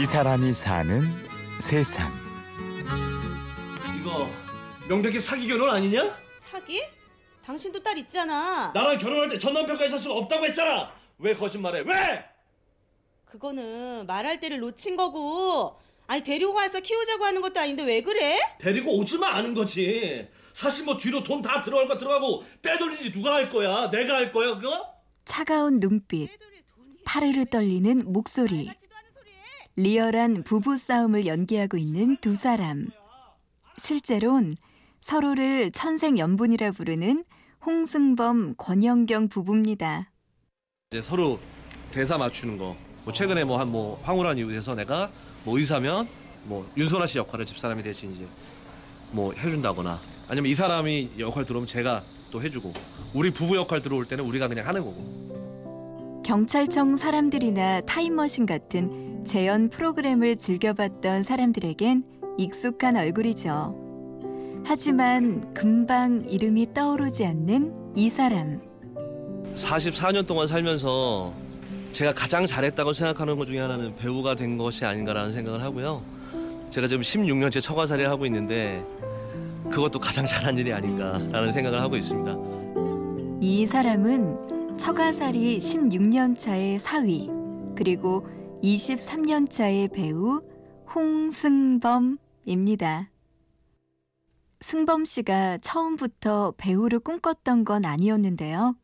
이 사람이 사는 세상. 이거 명백히 사기 결혼 아니냐? 사기? 당신도 딸 있잖아. 나랑 결혼할 때 전 남편까지 살 수는 없다고 했잖아. 왜 거짓말해? 왜? 그거는 말할 때를 놓친 거고. 아니 데리고 가서 키우자고 하는 것도 아닌데 왜 그래? 데리고 오지만 않은 거지. 사실 뭐 뒤로 돈 다 들어갈 거 들어가고 빼돌리지 누가 할 거야? 내가 할 거야 그거? 차가운 눈빛, 파르르 떨리는 목소리, 리얼한 부부 싸움을 연기하고 있는 두 사람. 실제론 서로를 천생연분이라 부르는 홍승범, 권영경 부부입니다. 이제 서로 대사 맞추는 거. 뭐 최근에 뭐한뭐 황홀한 이유에서 내가 뭐 의사면 뭐 윤소라 씨 역할을 집사람이 대신 이제 뭐 해준다거나 아니면 이 사람이 역할 들어오면 제가 또 해주고 우리 부부 역할 들어올 때는 우리가 그냥 하는 거고. 경찰청 사람들이나 타임머신 같은 재연 프로그램을 즐겨봤던 사람들에겐 익숙한 얼굴이죠. 하지만 금방 이름이 떠오르지 않는 이 사람. 44년 동안 살면서 제가 가장 잘했다고 생각하는 것 중에 하나는 배우가 된 것이 아닌가라는 생각을 하고요. 제가 지금 16년째 처가살이를 하고 있는데 그것도 가장 잘한 일이 아닌가라는 생각을 하고 있습니다. 이 사람은 처가살이 16년 차의 사위, 그리고 23년 차의 배우 홍승범입니다. 승범 씨가 처음부터 배우를 꿈꿨던 건 아니었는데요.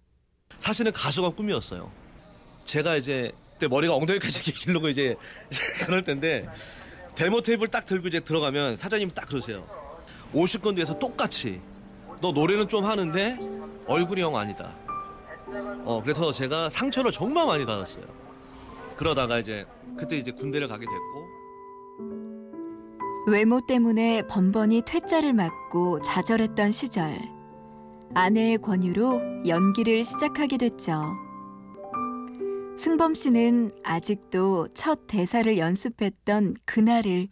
사실은 가수가 꿈이었어요. 제가 이제 그때 머리가 엉덩이까지 길르고 이제 그럴 때인데 데모 테이블 딱 들고 이제 들어가면 사장님이 딱 그러세요. 50건대에서 똑같이 너 노래는 좀 하는데 얼굴이 형 아니다. 어 그래서 제가 상처를 정말 많이 받았어요. 그러다가 이제 그때 이제 군대를 가게 됐고 외모 때문에 번번이 퇴짜를 맞고 좌절했던 시절. 아내의 권유로 연기를 시작하게 됐죠. 승범 씨는 아직도 첫 대사를 연습했던 그날을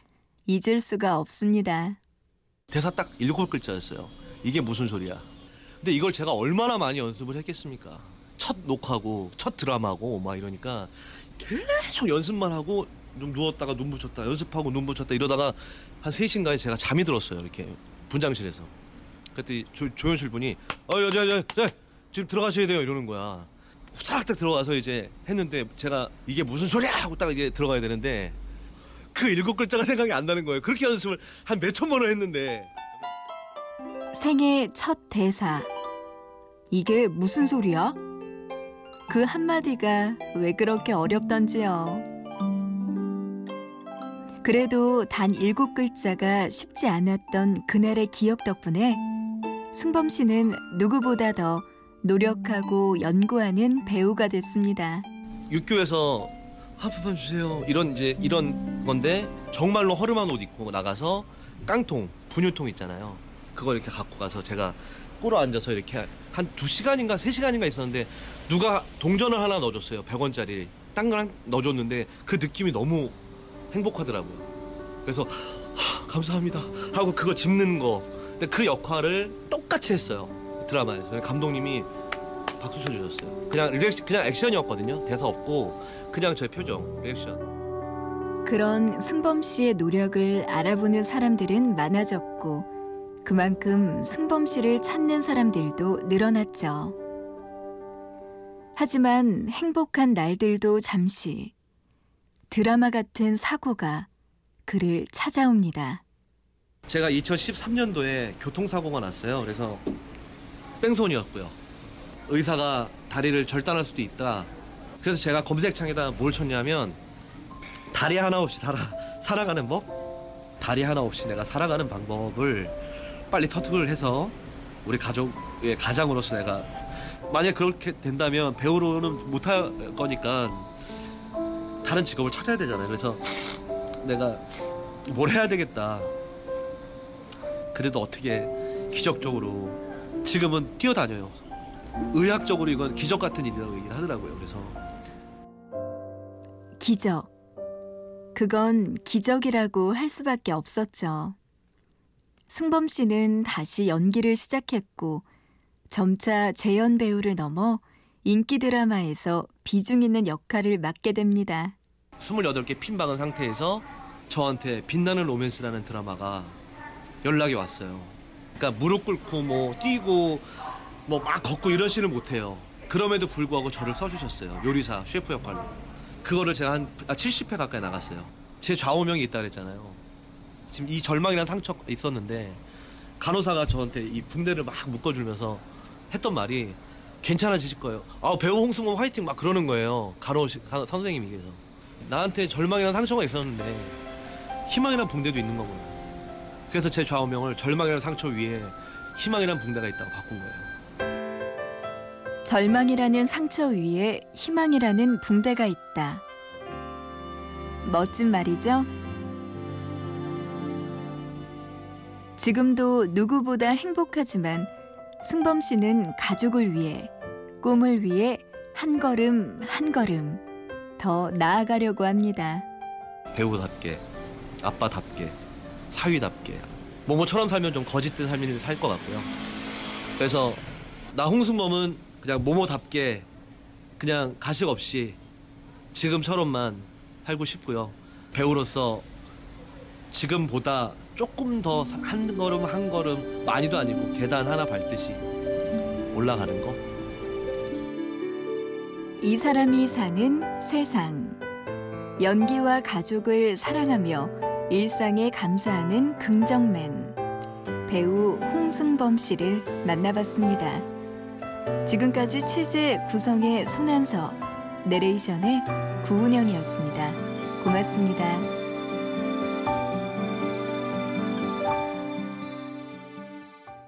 잊을 수가 없습니다. 대사 딱 일곱 글자였어요. 이게 무슨 소리야? 근데 이걸 제가 얼마나 많이 연습을 했겠습니까? 첫 녹화고 첫 드라마고 막 이러니까 계속 연습만 하고 좀 누웠다가 눈 붙였다 연습하고 눈 붙였다 이러다가 한 3시간에 제가 잠이 들었어요. 이렇게 분장실에서. 그때 조, 조연출 분이 어, 여, 여, 여, 여, 지금 들어가셔야 돼요 이러는 거야. 후딱 딱 들어가서 이제 했는데 제가 이게 무슨 소리야 하고 딱 이제 들어가야 되는데 그 일곱 글자가 생각이 안 나는 거예요. 그렇게 연습을 한 몇 천 번을 했는데 생애 첫 대사. 이게 무슨 소리야? 그 한마디가 왜 그렇게 어렵던지요. 그래도 단 일곱 글자가 쉽지 않았던 그날의 기억 덕분에 승범 씨는 누구보다 더 노력하고 연구하는 배우가 됐습니다. 육교에서 하프판 주세요. 이런 이제 이런 건데 정말로 허름한 옷 입고 나가서 깡통 분유통 있잖아요. 그걸 이렇게 갖고 가서 제가 꿇어 앉아서 이렇게 한 두 시간인가 세 시간인가 있었는데 누가 동전을 하나 넣어줬어요. 100원짜리 딴 거랑 넣어줬는데 그 느낌이 너무 행복하더라고요. 그래서 하, 감사합니다 하고 그거 짚는 거. 근데 그 역할을 똑같이 했어요. 드라마에서 감독님이 박수 쳐주셨어요. 그냥 리액션, 그냥 액션이었거든요. 대사 없고 그냥 제 표정, 리액션. 그런 승범 씨의 노력을 알아보는 사람들은 많아졌고 그만큼 승범 씨를 찾는 사람들도 늘어났죠. 하지만 행복한 날들도 잠시 드라마 같은 사고가 그를 찾아옵니다. 제가 2013년도에 교통사고가 났어요. 그래서 뺑소니였고요. 의사가 다리를 절단할 수도 있다. 그래서 제가 검색창에다 뭘 쳤냐면 다리 하나 없이 살아 살아가는 법, 다리 하나 없이 내가 살아가는 방법을 빨리 터득을 해서 우리 가족의 가장으로서 내가 만약 그렇게 된다면 배우로는 못할 거니까 다른 직업을 찾아야 되잖아요. 그래서 내가 뭘 해야 되겠다. 그래도 어떻게 기적적으로 지금은 뛰어다녀요. 의학적으로 이건 기적 같은 일이라고 얘기를 하더라고요. 그래서 기적. 그건 기적이라고 할 수밖에 없었죠. 승범 씨는 다시 연기를 시작했고 점차 재연 배우를 넘어 인기 드라마에서 비중 있는 역할을 맡게 됩니다. 28개 핀 박은 상태에서 저한테 빛나는 로맨스라는 드라마가 연락이 왔어요. 그러니까 무릎 꿇고 뭐 뛰고 뭐 막 걷고 이런 씬을 못 해요. 그럼에도 불구하고 저를 써주셨어요. 요리사 셰프 역할로. 그거를 제가 한 아, 70회 가까이 나갔어요. 제 좌우명이 있다 그랬잖아요. 지금 이 절망이라는 상처가 있었는데 간호사가 저한테 이 붕대를 막 묶어주면서 했던 말이 괜찮아지실 거예요. 아 배우 홍승범 화이팅 막 그러는 거예요. 간호 선생님이 그래서 나한테 절망이라는 상처가 있었는데 희망이라는 붕대도 있는 거구나. 그래서 제 좌우명을 절망이라는 상처 위에 희망이라는 붕대가 있다고 바꾼 거예요. 절망이라는 상처 위에 희망이라는 붕대가 있다. 멋진 말이죠? 지금도 누구보다 행복하지만 승범 씨는 가족을 위해, 꿈을 위해 한 걸음 한 걸음 더 나아가려고 합니다. 배우답게, 아빠답게, 사위답게. 모모처럼 살면 좀 거짓된 삶을 살 것 같고요. 그래서 나 홍승범은 그냥 모모답게 그냥 가식 없이 지금처럼만 살고 싶고요. 배우로서 지금보다 조금 더 한 걸음 한 걸음 많이도 아니고 계단 하나 밟듯이 올라가는 거. 이 사람이 사는 세상. 연기와 가족을 사랑하며 일상에 감사하는 긍정맨. 배우 홍승범 씨를 만나봤습니다. 지금까지 취재 구성의 손한서, 내레이션의 구운영이었습니다. 고맙습니다.